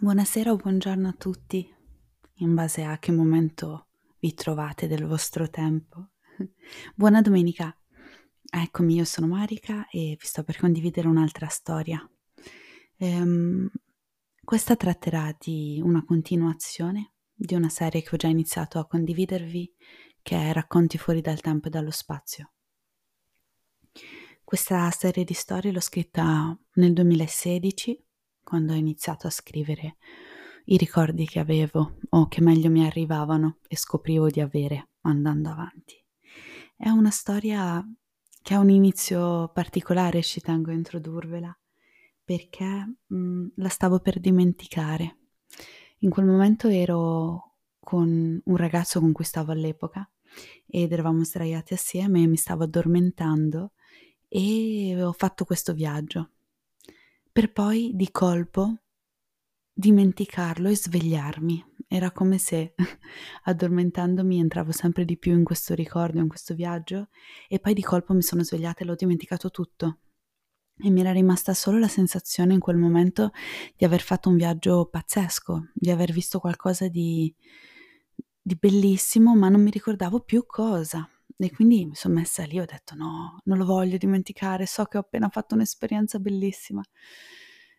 Buonasera o buongiorno a tutti, in base a che momento vi trovate del vostro tempo. Buona domenica. Eccomi, io sono Marica e vi sto per condividere un'altra storia. Ehm, questa tratterà di una continuazione di una serie che ho già iniziato a condividervi, che è Racconti fuori dal tempo e dallo spazio. Questa serie di storie l'ho scritta nel 2016 quando ho iniziato a scrivere i ricordi che avevo o che meglio mi arrivavano e scoprivo di avere andando avanti. È una storia che ha un inizio particolare, ci tengo a introdurvela, perché mh, mm, la stavo per dimenticare. In quel momento ero con un ragazzo con cui stavo all'epoca ed eravamo sdraiati assieme e mi stavo addormentando e ho fatto questo viaggio per poi di colpo dimenticarlo e svegliarmi. Era come se addormentandomi entravo sempre di più in questo ricordo, in questo viaggio e poi di colpo mi sono svegliata e l'ho dimenticato tutto. E mi era rimasta solo la sensazione in quel momento di aver fatto un viaggio pazzesco, di aver visto qualcosa di, di bellissimo, ma non mi ricordavo più cosa. E quindi mi sono messa lì ho detto no, non lo voglio dimenticare, so che ho appena fatto un'esperienza bellissima.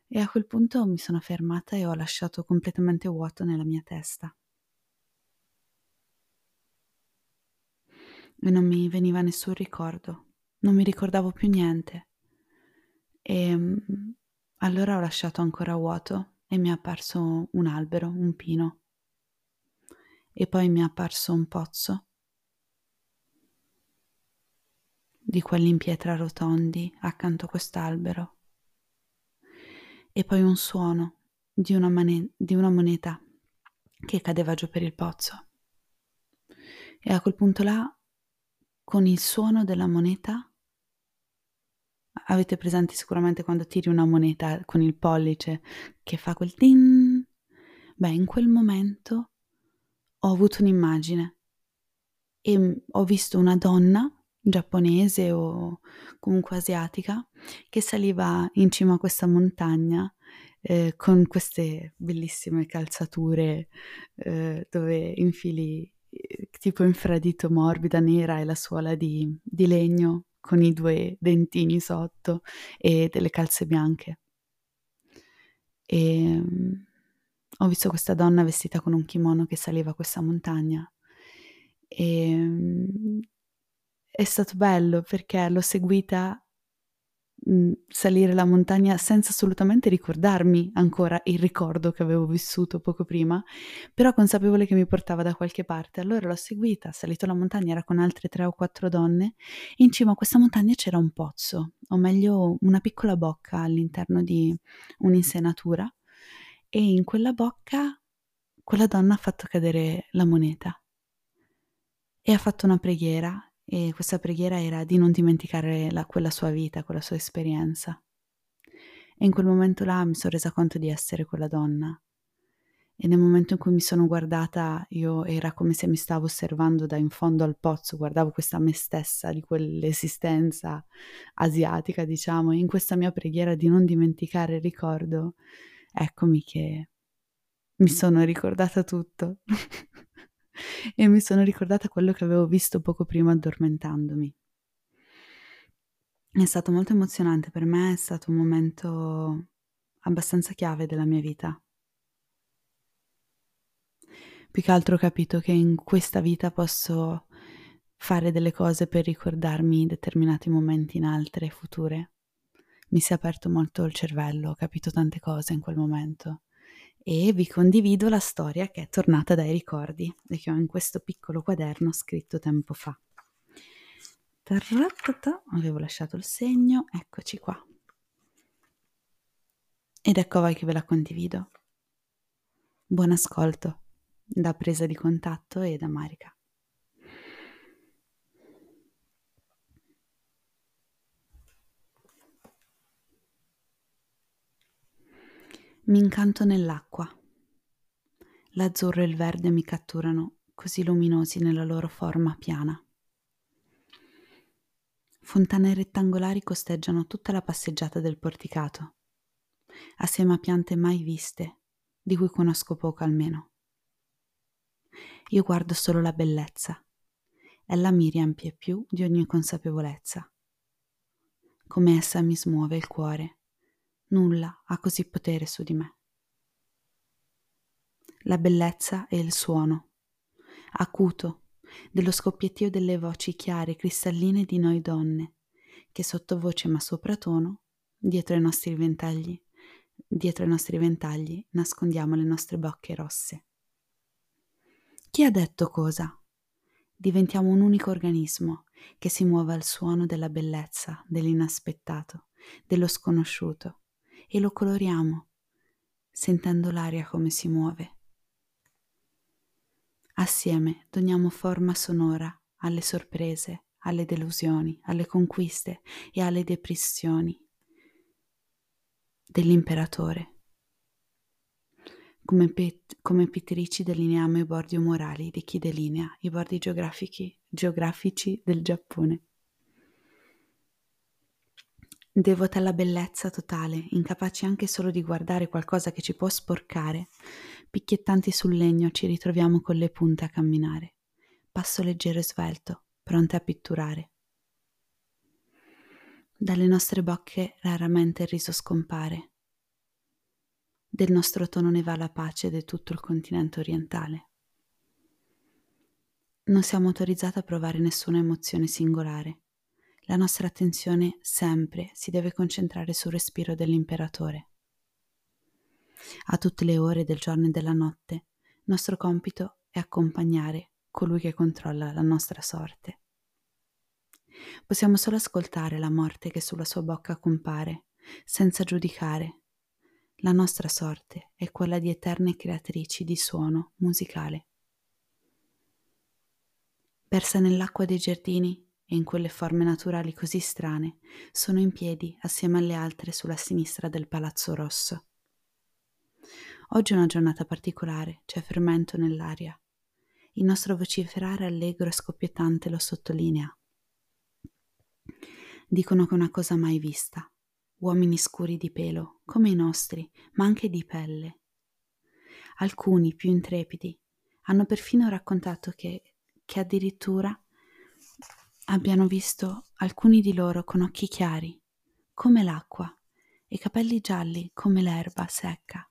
E a quel punto mi sono fermata e ho lasciato completamente vuoto nella mia testa. E non mi veniva nessun ricordo, non mi ricordavo più niente. E mm, allora ho lasciato ancora vuoto e mi è apparso un albero, un pino. E poi mi è apparso un pozzo di quelli in pietra rotondi accanto a quest'albero. E poi un suono di una, mane- di una moneta che cadeva giù per il pozzo. E a quel punto là, con il suono della moneta, avete presente sicuramente quando tiri una moneta con il pollice che fa quel din? Beh, in quel momento ho avuto un'immagine e ho visto una donna giapponese o comunque asiatica che saliva in cima a questa montagna eh, con queste bellissime calzature eh, dove infili eh, tipo infradito morbida nera e la suola di, di legno con i due dentini sotto e delle calze bianche. E um, ho visto questa donna vestita con un kimono che saliva questa montagna e um, è stato bello perché l'ho seguita salire la montagna senza assolutamente ricordarmi ancora il ricordo che avevo vissuto poco prima, però consapevole che mi portava da qualche parte. Allora l'ho seguita, salito la montagna, era con altre tre o quattro donne, in cima a questa montagna c'era un pozzo, o meglio una piccola bocca all'interno di un'insenatura, e in quella bocca quella donna ha fatto cadere la moneta e ha fatto una preghiera e questa preghiera era di non dimenticare la, quella sua vita, quella sua esperienza. E in quel momento là mi sono resa conto di essere quella donna. E nel momento in cui mi sono guardata, io era come se mi stavo osservando da in fondo al pozzo, guardavo questa me stessa di quell'esistenza asiatica, diciamo, e in questa mia preghiera di non dimenticare il ricordo, eccomi che mi sono ricordata tutto. e mi sono ricordata quello che avevo visto poco prima addormentandomi. È stato molto emozionante per me, è stato un momento abbastanza chiave della mia vita. Più che altro ho capito che in questa vita posso fare delle cose per ricordarmi determinati momenti in altre future. Mi si è aperto molto il cervello, ho capito tante cose in quel momento e vi condivido la storia che è tornata dai ricordi e che ho in questo piccolo quaderno scritto tempo fa. Tarratata, avevo lasciato il segno, eccoci qua. Ed ecco voi che ve la condivido. Buon ascolto da presa di contatto e da Marica. Mi incanto nell'acqua. L'azzurro e il verde mi catturano, così luminosi nella loro forma piana. Fontane rettangolari costeggiano tutta la passeggiata del porticato, assieme a piante mai viste, di cui conosco poco almeno. Io guardo solo la bellezza. Ella mi riempie più di ogni consapevolezza. Come essa mi smuove il cuore, nulla ha così potere su di me. La bellezza è il suono, acuto, dello scoppiettio delle voci chiare e cristalline di noi donne, che sottovoce ma sopratono, dietro ai nostri ventagli, dietro ai nostri ventagli nascondiamo le nostre bocche rosse. Chi ha detto cosa? Diventiamo un unico organismo che si muove al suono della bellezza, dell'inaspettato, dello sconosciuto e lo coloriamo, sentendo l'aria come si muove. Assieme doniamo forma sonora alle sorprese, alle delusioni, alle conquiste e alle depressioni dell'imperatore. Come, pet- come pittrici delineiamo i bordi umorali di chi delinea i bordi geografici del Giappone. Devota alla bellezza totale, incapaci anche solo di guardare qualcosa che ci può sporcare, picchiettanti sul legno ci ritroviamo con le punte a camminare, passo leggero e svelto, pronte a pitturare. Dalle nostre bocche raramente il riso scompare. Del nostro tono ne va la pace di tutto il continente orientale. Non siamo autorizzati a provare nessuna emozione singolare la nostra attenzione sempre si deve concentrare sul respiro dell'imperatore. A tutte le ore del giorno e della notte, nostro compito è accompagnare colui che controlla la nostra sorte. Possiamo solo ascoltare la morte che sulla sua bocca compare, senza giudicare. La nostra sorte è quella di eterne creatrici di suono musicale. Persa nell'acqua dei giardini, e in quelle forme naturali così strane, sono in piedi assieme alle altre sulla sinistra del Palazzo Rosso. Oggi è una giornata particolare, c'è fermento nell'aria. Il nostro vociferare allegro e scoppiettante lo sottolinea. Dicono che è una cosa mai vista. Uomini scuri di pelo, come i nostri, ma anche di pelle. Alcuni, più intrepidi, hanno perfino raccontato che, che addirittura abbiano visto alcuni di loro con occhi chiari, come l'acqua, e capelli gialli come l'erba secca.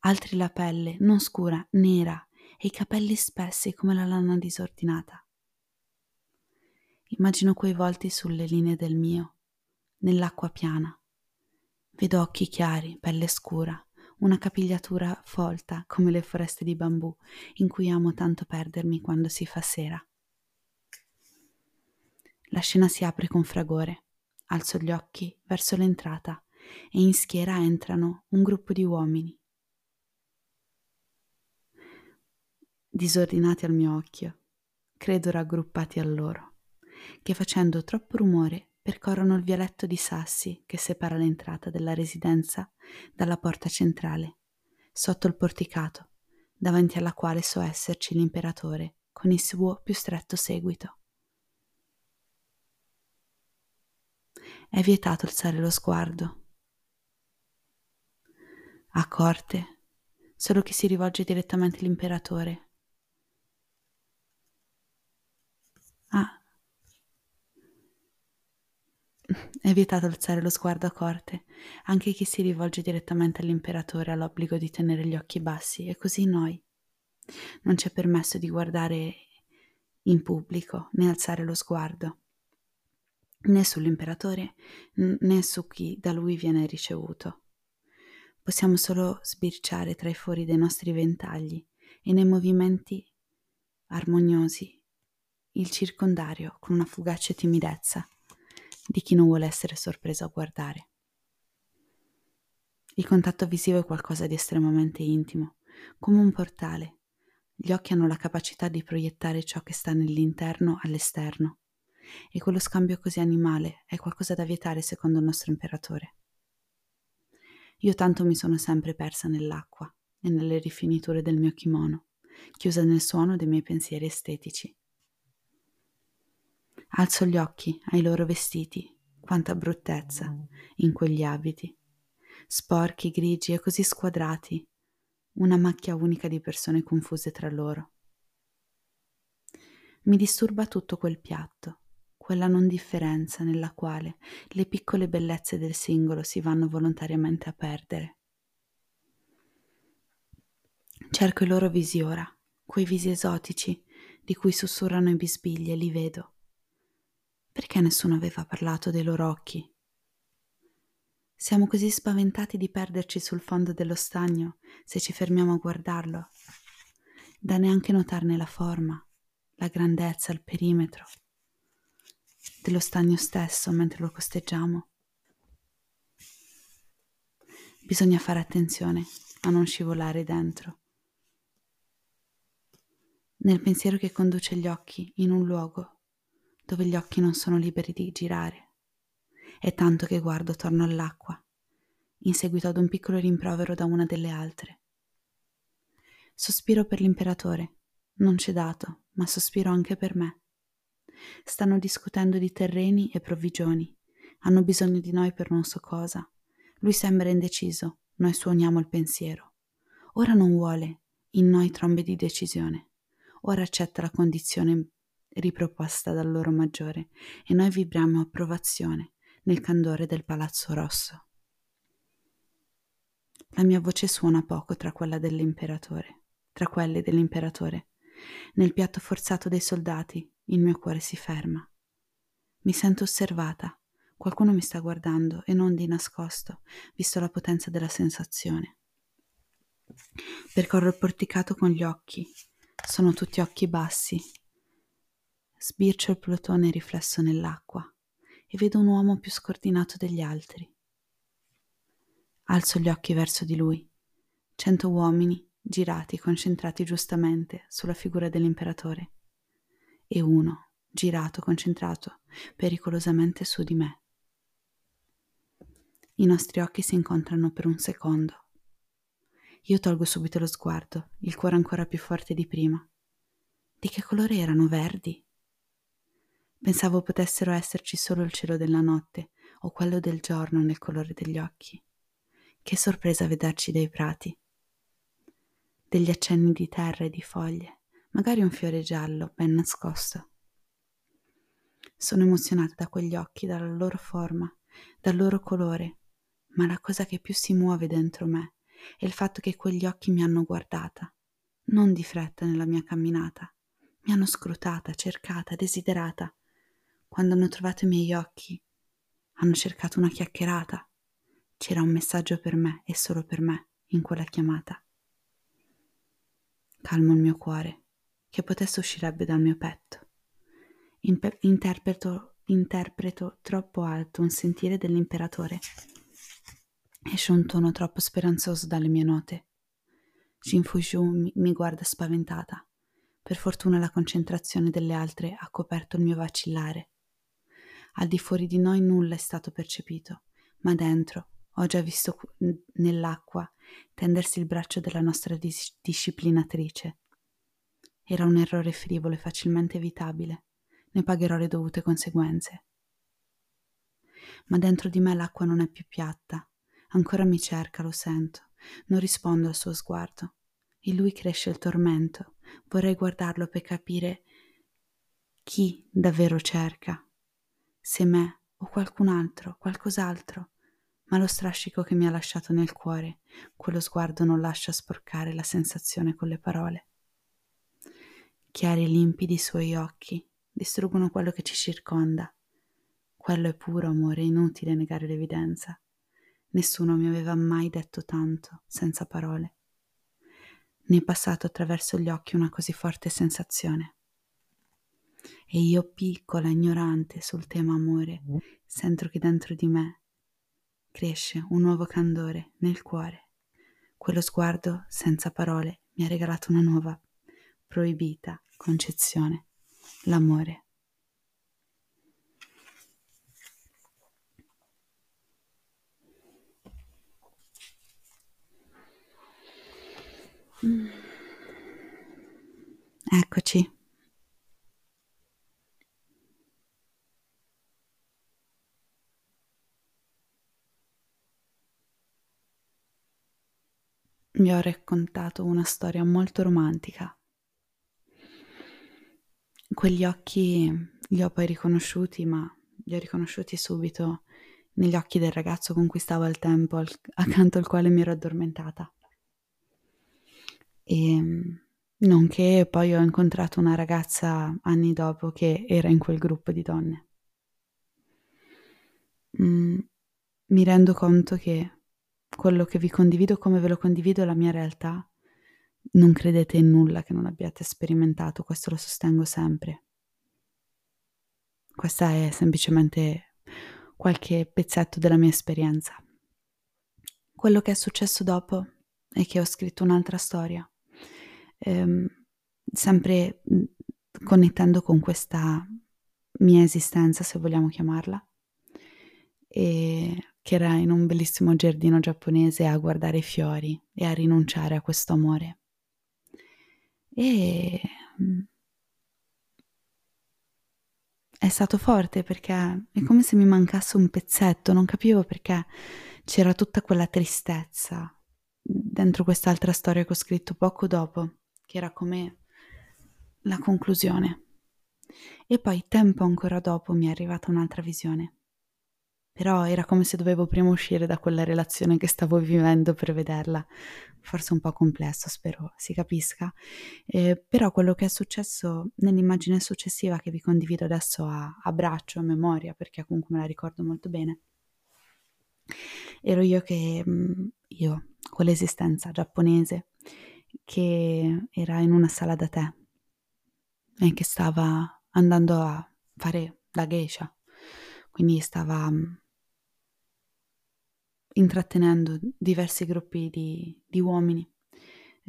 Altri la pelle non scura, nera, e i capelli spessi come la lana disordinata. Immagino quei volti sulle linee del mio, nell'acqua piana. Vedo occhi chiari, pelle scura, una capigliatura folta come le foreste di bambù in cui amo tanto perdermi quando si fa sera. La scena si apre con fragore. Alzo gli occhi verso l'entrata e in schiera entrano un gruppo di uomini. Disordinati al mio occhio, credo raggruppati a loro, che facendo troppo rumore percorrono il vialetto di sassi che separa l'entrata della residenza dalla porta centrale, sotto il porticato, davanti alla quale so esserci l'imperatore con il suo più stretto seguito. È vietato alzare lo sguardo. A corte, solo chi si rivolge direttamente all'imperatore. Ah. È vietato alzare lo sguardo a corte. Anche chi si rivolge direttamente all'imperatore ha l'obbligo di tenere gli occhi bassi, e così noi. Non c'è permesso di guardare in pubblico né alzare lo sguardo né sull'imperatore né su chi da lui viene ricevuto. Possiamo solo sbirciare tra i fori dei nostri ventagli e nei movimenti armoniosi il circondario con una fugace timidezza di chi non vuole essere sorpreso a guardare. Il contatto visivo è qualcosa di estremamente intimo, come un portale. Gli occhi hanno la capacità di proiettare ciò che sta nell'interno all'esterno e quello scambio così animale è qualcosa da vietare secondo il nostro imperatore. Io tanto mi sono sempre persa nell'acqua e nelle rifiniture del mio kimono, chiusa nel suono dei miei pensieri estetici. Alzo gli occhi ai loro vestiti, quanta bruttezza in quegli abiti. sporchi, grigi e così squadrati, una macchia unica di persone confuse tra loro. Mi disturba tutto quel piatto, quella non differenza nella quale le piccole bellezze del singolo si vanno volontariamente a perdere. Cerco i loro visi ora, quei visi esotici di cui sussurrano i bisbigli e li vedo. Perché nessuno aveva parlato dei loro occhi? Siamo così spaventati di perderci sul fondo dello stagno se ci fermiamo a guardarlo, da neanche notarne la forma, la grandezza, il perimetro dello stagno stesso mentre lo costeggiamo. Bisogna fare attenzione a non scivolare dentro. Nel pensiero che conduce gli occhi in un luogo dove gli occhi non sono liberi di girare. È tanto che guardo torno all'acqua, in seguito ad un piccolo rimprovero da una delle altre. Sospiro per l'imperatore, non c'è dato, ma sospiro anche per me. Stanno discutendo di terreni e provvigioni. Hanno bisogno di noi per non so cosa. Lui sembra indeciso, noi suoniamo il pensiero. Ora non vuole in noi trombe di decisione. Ora accetta la condizione riproposta dal loro maggiore e noi vibriamo approvazione nel candore del palazzo rosso. La mia voce suona poco tra quella dell'imperatore, tra quelle dell'imperatore. Nel piatto forzato dei soldati il mio cuore si ferma. Mi sento osservata. Qualcuno mi sta guardando e non di nascosto, visto la potenza della sensazione. Percorro il porticato con gli occhi. Sono tutti occhi bassi. Sbircio il plotone riflesso nell'acqua e vedo un uomo più scordinato degli altri. Alzo gli occhi verso di lui. Cento uomini girati, concentrati giustamente sulla figura dell'imperatore e uno, girato, concentrato, pericolosamente su di me. I nostri occhi si incontrano per un secondo. Io tolgo subito lo sguardo, il cuore ancora più forte di prima. Di che colore erano verdi? Pensavo potessero esserci solo il cielo della notte o quello del giorno nel colore degli occhi. Che sorpresa vederci dai prati. Degli accenni di terra e di foglie, magari un fiore giallo ben nascosto. Sono emozionata da quegli occhi, dalla loro forma, dal loro colore, ma la cosa che più si muove dentro me è il fatto che quegli occhi mi hanno guardata, non di fretta nella mia camminata, mi hanno scrutata, cercata, desiderata. Quando hanno trovato i miei occhi, hanno cercato una chiacchierata. C'era un messaggio per me e solo per me in quella chiamata. Calmo il mio cuore che potesse uscirebbe dal mio petto. Impe- interpreto, interpreto troppo alto un sentire dell'imperatore. Esce un tono troppo speranzoso dalle mie note. Jin Fushu mi, mi guarda spaventata. Per fortuna la concentrazione delle altre ha coperto il mio vacillare. Al di fuori di noi nulla è stato percepito, ma dentro ho già visto nell'acqua tendersi il braccio della nostra dis- disciplinatrice era un errore frivolo e facilmente evitabile. Ne pagherò le dovute conseguenze. Ma dentro di me l'acqua non è più piatta. Ancora mi cerca, lo sento. Non rispondo al suo sguardo. In lui cresce il tormento. Vorrei guardarlo per capire chi davvero cerca. Se me o qualcun altro, qualcos'altro. Ma lo strascico che mi ha lasciato nel cuore, quello sguardo non lascia sporcare la sensazione con le parole. Chiari e limpidi i suoi occhi distruggono quello che ci circonda. Quello è puro amore, è inutile negare l'evidenza. Nessuno mi aveva mai detto tanto, senza parole. Ne è passato attraverso gli occhi una così forte sensazione. E io, piccola, ignorante sul tema amore, sento che dentro di me cresce un nuovo candore nel cuore. Quello sguardo, senza parole, mi ha regalato una nuova, proibita concezione, l'amore. Eccoci. mi ho raccontato una storia molto romantica. Quegli occhi li ho poi riconosciuti, ma li ho riconosciuti subito negli occhi del ragazzo con cui stavo al tempo, al, accanto al quale mi ero addormentata. E nonché poi ho incontrato una ragazza anni dopo che era in quel gruppo di donne. Mm, mi rendo conto che quello che vi condivido come ve lo condivido è la mia realtà. Non credete in nulla che non abbiate sperimentato, questo lo sostengo sempre. Questa è semplicemente qualche pezzetto della mia esperienza. Quello che è successo dopo è che ho scritto un'altra storia, ehm, sempre connettendo con questa mia esistenza, se vogliamo chiamarla, e che era in un bellissimo giardino giapponese a guardare i fiori e a rinunciare a questo amore. E è stato forte perché è come se mi mancasse un pezzetto, non capivo perché c'era tutta quella tristezza dentro quest'altra storia che ho scritto poco dopo, che era come la conclusione. E poi tempo ancora dopo mi è arrivata un'altra visione. Però era come se dovevo prima uscire da quella relazione che stavo vivendo per vederla. Forse un po' complesso, spero si capisca. Eh, però quello che è successo nell'immagine successiva che vi condivido adesso a, a braccio, a memoria, perché comunque me la ricordo molto bene, ero io che, mm, io, quell'esistenza giapponese, che era in una sala da tè e che stava andando a fare la geisha. Quindi stava mm, intrattenendo diversi gruppi di, di uomini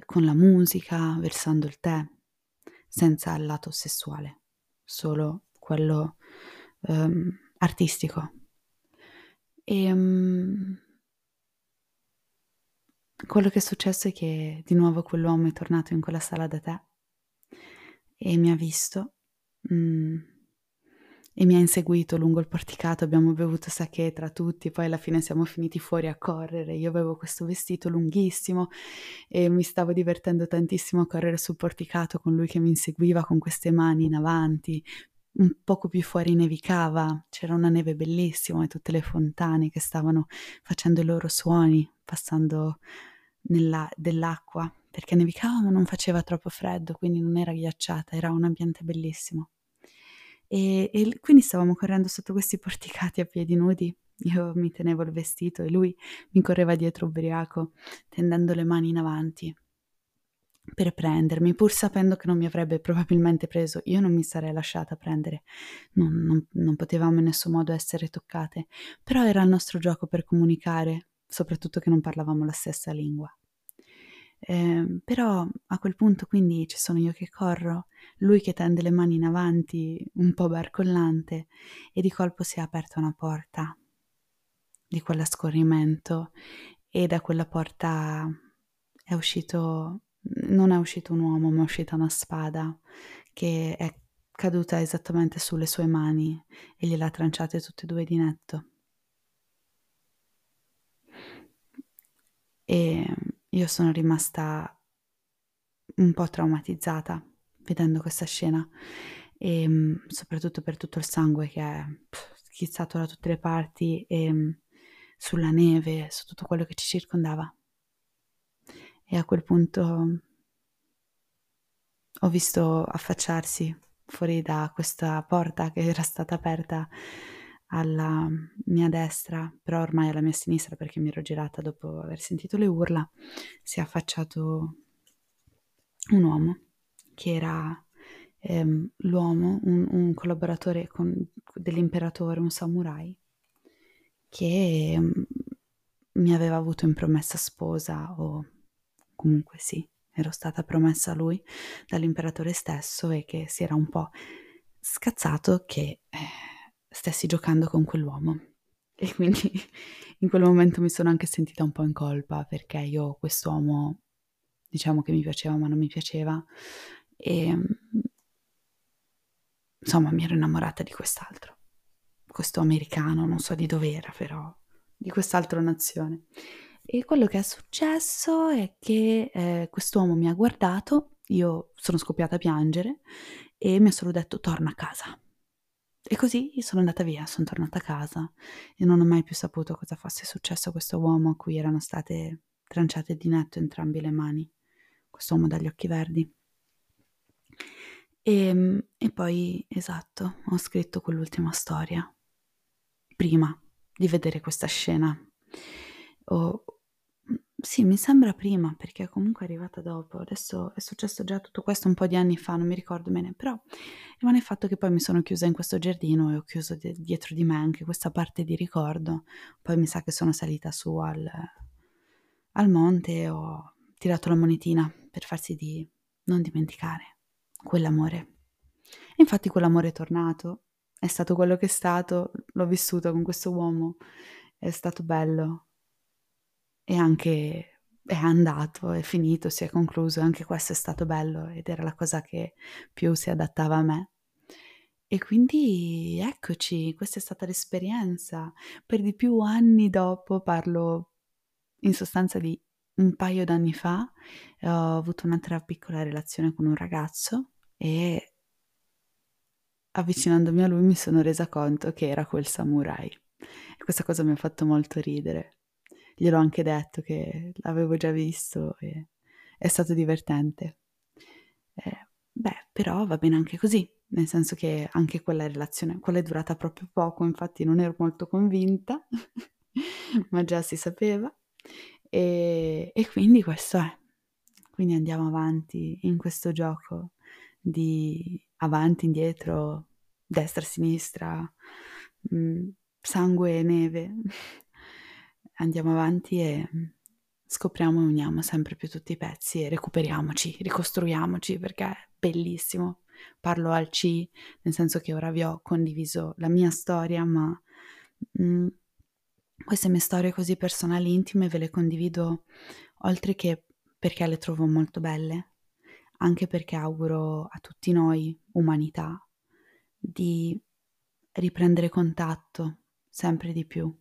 con la musica, versando il tè, senza il lato sessuale, solo quello um, artistico. E um, quello che è successo è che di nuovo quell'uomo è tornato in quella sala da tè e mi ha visto. Mm, e mi ha inseguito lungo il porticato, abbiamo bevuto sake tra tutti, poi alla fine siamo finiti fuori a correre, io avevo questo vestito lunghissimo e mi stavo divertendo tantissimo a correre sul porticato con lui che mi inseguiva con queste mani in avanti, un poco più fuori nevicava, c'era una neve bellissima e tutte le fontane che stavano facendo i loro suoni, passando nella, dell'acqua, perché nevicava ma non faceva troppo freddo, quindi non era ghiacciata, era un ambiente bellissimo. E, e quindi stavamo correndo sotto questi porticati a piedi nudi. Io mi tenevo il vestito e lui mi correva dietro ubriaco, tendendo le mani in avanti per prendermi, pur sapendo che non mi avrebbe probabilmente preso. Io non mi sarei lasciata prendere, non, non, non potevamo in nessun modo essere toccate, però era il nostro gioco per comunicare, soprattutto che non parlavamo la stessa lingua. Eh, però a quel punto quindi ci sono io che corro, lui che tende le mani in avanti, un po' barcollante, e di colpo si è aperta una porta di quell'ascorrimento e da quella porta è uscito, non è uscito un uomo, ma è uscita una spada che è caduta esattamente sulle sue mani e gliel'ha tranciate tutte e due di netto. E io sono rimasta un po' traumatizzata vedendo questa scena e mm, soprattutto per tutto il sangue che è schizzato da tutte le parti e mm, sulla neve, su tutto quello che ci circondava. E a quel punto ho visto affacciarsi fuori da questa porta che era stata aperta alla mia destra, però ormai alla mia sinistra perché mi ero girata dopo aver sentito le urla, si è affacciato un uomo che era ehm, l'uomo, un, un collaboratore con, dell'imperatore, un samurai, che ehm, mi aveva avuto in promessa sposa o comunque sì, ero stata promessa a lui dall'imperatore stesso e che si era un po' scazzato che... Eh, stessi giocando con quell'uomo. E quindi in quel momento mi sono anche sentita un po' in colpa perché io quest'uomo diciamo che mi piaceva ma non mi piaceva e insomma mi ero innamorata di quest'altro, questo americano, non so di dove era però, di quest'altra nazione. E quello che è successo è che eh, quest'uomo mi ha guardato, io sono scoppiata a piangere e mi ha solo detto torna a casa. E così sono andata via, sono tornata a casa e non ho mai più saputo cosa fosse successo a questo uomo a cui erano state tranciate di netto entrambe le mani, quest'uomo dagli occhi verdi. E, ehm, e poi, esatto, ho scritto quell'ultima storia, prima di vedere questa scena. Ho, sì, mi sembra prima, perché comunque è arrivata dopo. Adesso è successo già tutto questo un po' di anni fa, non mi ricordo bene, però rimane il fatto che poi mi sono chiusa in questo giardino e ho chiuso de- dietro di me anche questa parte di ricordo. Poi mi sa che sono salita su al, al monte e ho tirato la monetina per farsi di non dimenticare quell'amore. E infatti quell'amore è tornato, è stato quello che è stato, l'ho vissuto con questo uomo, è stato bello, e anche è andato, è finito, si è concluso, anche questo è stato bello ed era la cosa che più si adattava a me. E quindi eccoci, questa è stata l'esperienza. Per di più anni dopo, parlo in sostanza di un paio d'anni fa, ho avuto un'altra piccola relazione con un ragazzo e avvicinandomi a lui mi sono resa conto che era quel samurai. E questa cosa mi ha fatto molto ridere gliel'ho anche detto che l'avevo già visto e è stato divertente. Eh, beh, però va bene anche così, nel senso che anche quella relazione, quella è durata proprio poco, infatti non ero molto convinta, ma già si sapeva. E, e quindi questo è. Quindi andiamo avanti in questo gioco di avanti, indietro, destra, sinistra, mh, mm, sangue e neve andiamo avanti e mm, scopriamo e uniamo sempre più tutti i pezzi e recuperiamoci, ricostruiamoci perché è bellissimo. Parlo al C, nel senso che ora vi ho condiviso la mia storia, ma mh, mm, queste mie storie così personali, intime, ve le condivido oltre che perché le trovo molto belle, anche perché auguro a tutti noi, umanità, di riprendere contatto sempre di più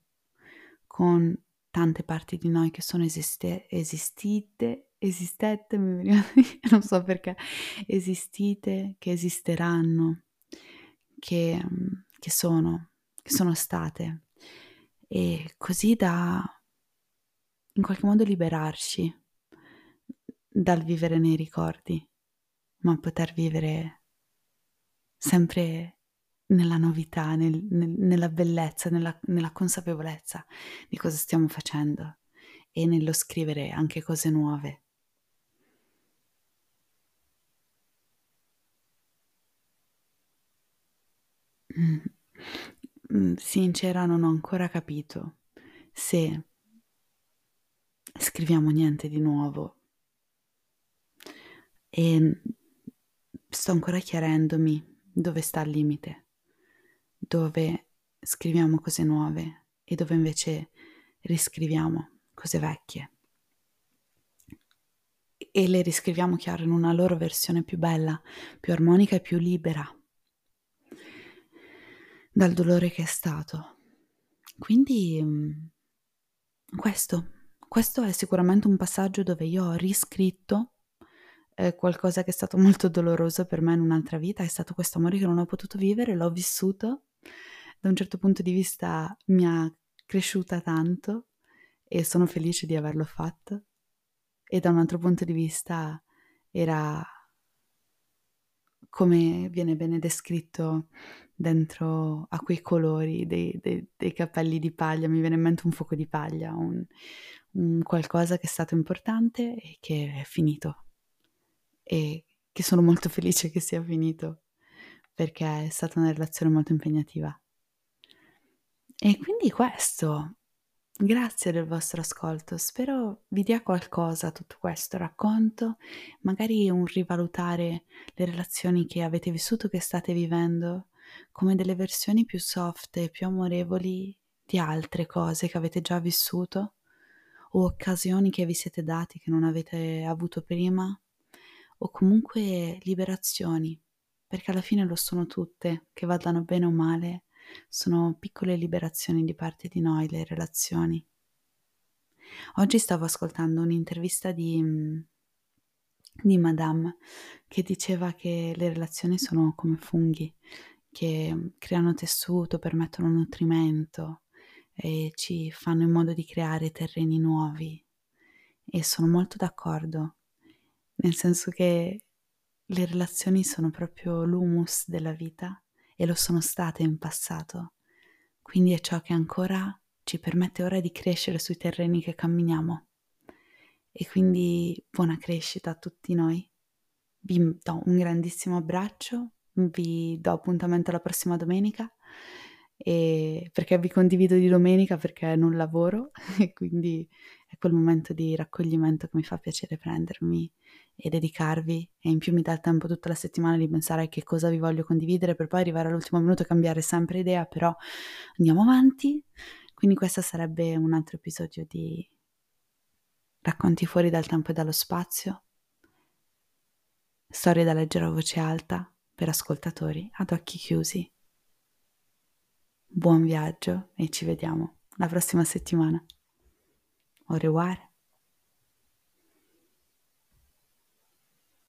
con tante parti di noi che sono esiste, esistite, esistette, mi veniva non so perché, esistite, che esisteranno, che, che sono, che sono state. E così da in qualche modo liberarci dal vivere nei ricordi, ma poter vivere sempre nella novità, nel, nel, nella bellezza, nella, nella consapevolezza di cosa stiamo facendo e nello scrivere anche cose nuove. Mm, sincera, non ho ancora capito se scriviamo niente di nuovo. E sto ancora chiarendomi dove sta il limite dove scriviamo cose nuove e dove invece riscriviamo cose vecchie. E le riscriviamo chiaro in una loro versione più bella, più armonica e più libera dal dolore che è stato. Quindi mm, questo, questo è sicuramente un passaggio dove io ho riscritto eh, qualcosa che è stato molto doloroso per me in un'altra vita, è stato questo amore che non ho potuto vivere, l'ho vissuto da un certo punto di vista mi ha cresciuta tanto e sono felice di averlo fatto. E da un altro punto di vista era come viene bene descritto dentro a quei colori dei, dei, dei, capelli di paglia, mi viene in mente un fuoco di paglia, un, un qualcosa che è stato importante e che è finito. E che sono molto felice che sia finito perché è stata una relazione molto impegnativa. E quindi questo. Grazie del vostro ascolto, spero vi dia qualcosa tutto questo racconto, magari un rivalutare le relazioni che avete vissuto, che state vivendo, come delle versioni più soft e più amorevoli di altre cose che avete già vissuto o occasioni che vi siete dati che non avete avuto prima o comunque liberazioni, perché alla fine lo sono tutte, che vadano bene o male sono piccole liberazioni di parte di noi, le relazioni. Oggi stavo ascoltando un'intervista di, mm, di Madame che diceva che le relazioni sono come funghi, che creano tessuto, permettono nutrimento e ci fanno in modo di creare terreni nuovi. E sono molto d'accordo, nel senso che le relazioni sono proprio l'humus della vita e lo sono state in passato, quindi è ciò che ancora ci permette ora di crescere sui terreni che camminiamo. E quindi buona crescita a tutti noi. Vi do un grandissimo abbraccio, vi do appuntamento la prossima domenica e perché vi condivido di domenica perché non lavoro e quindi è quel momento di raccoglimento che mi fa piacere prendermi e dedicarvi e in più mi dà il tempo tutta la settimana di pensare a che cosa vi voglio condividere per poi arrivare all'ultimo minuto e cambiare sempre idea, però andiamo avanti. Quindi questo sarebbe un altro episodio di racconti fuori dal tempo e dallo spazio, storie da leggere a voce alta per ascoltatori ad occhi chiusi. Buon viaggio e ci vediamo la prossima settimana. Au revoir.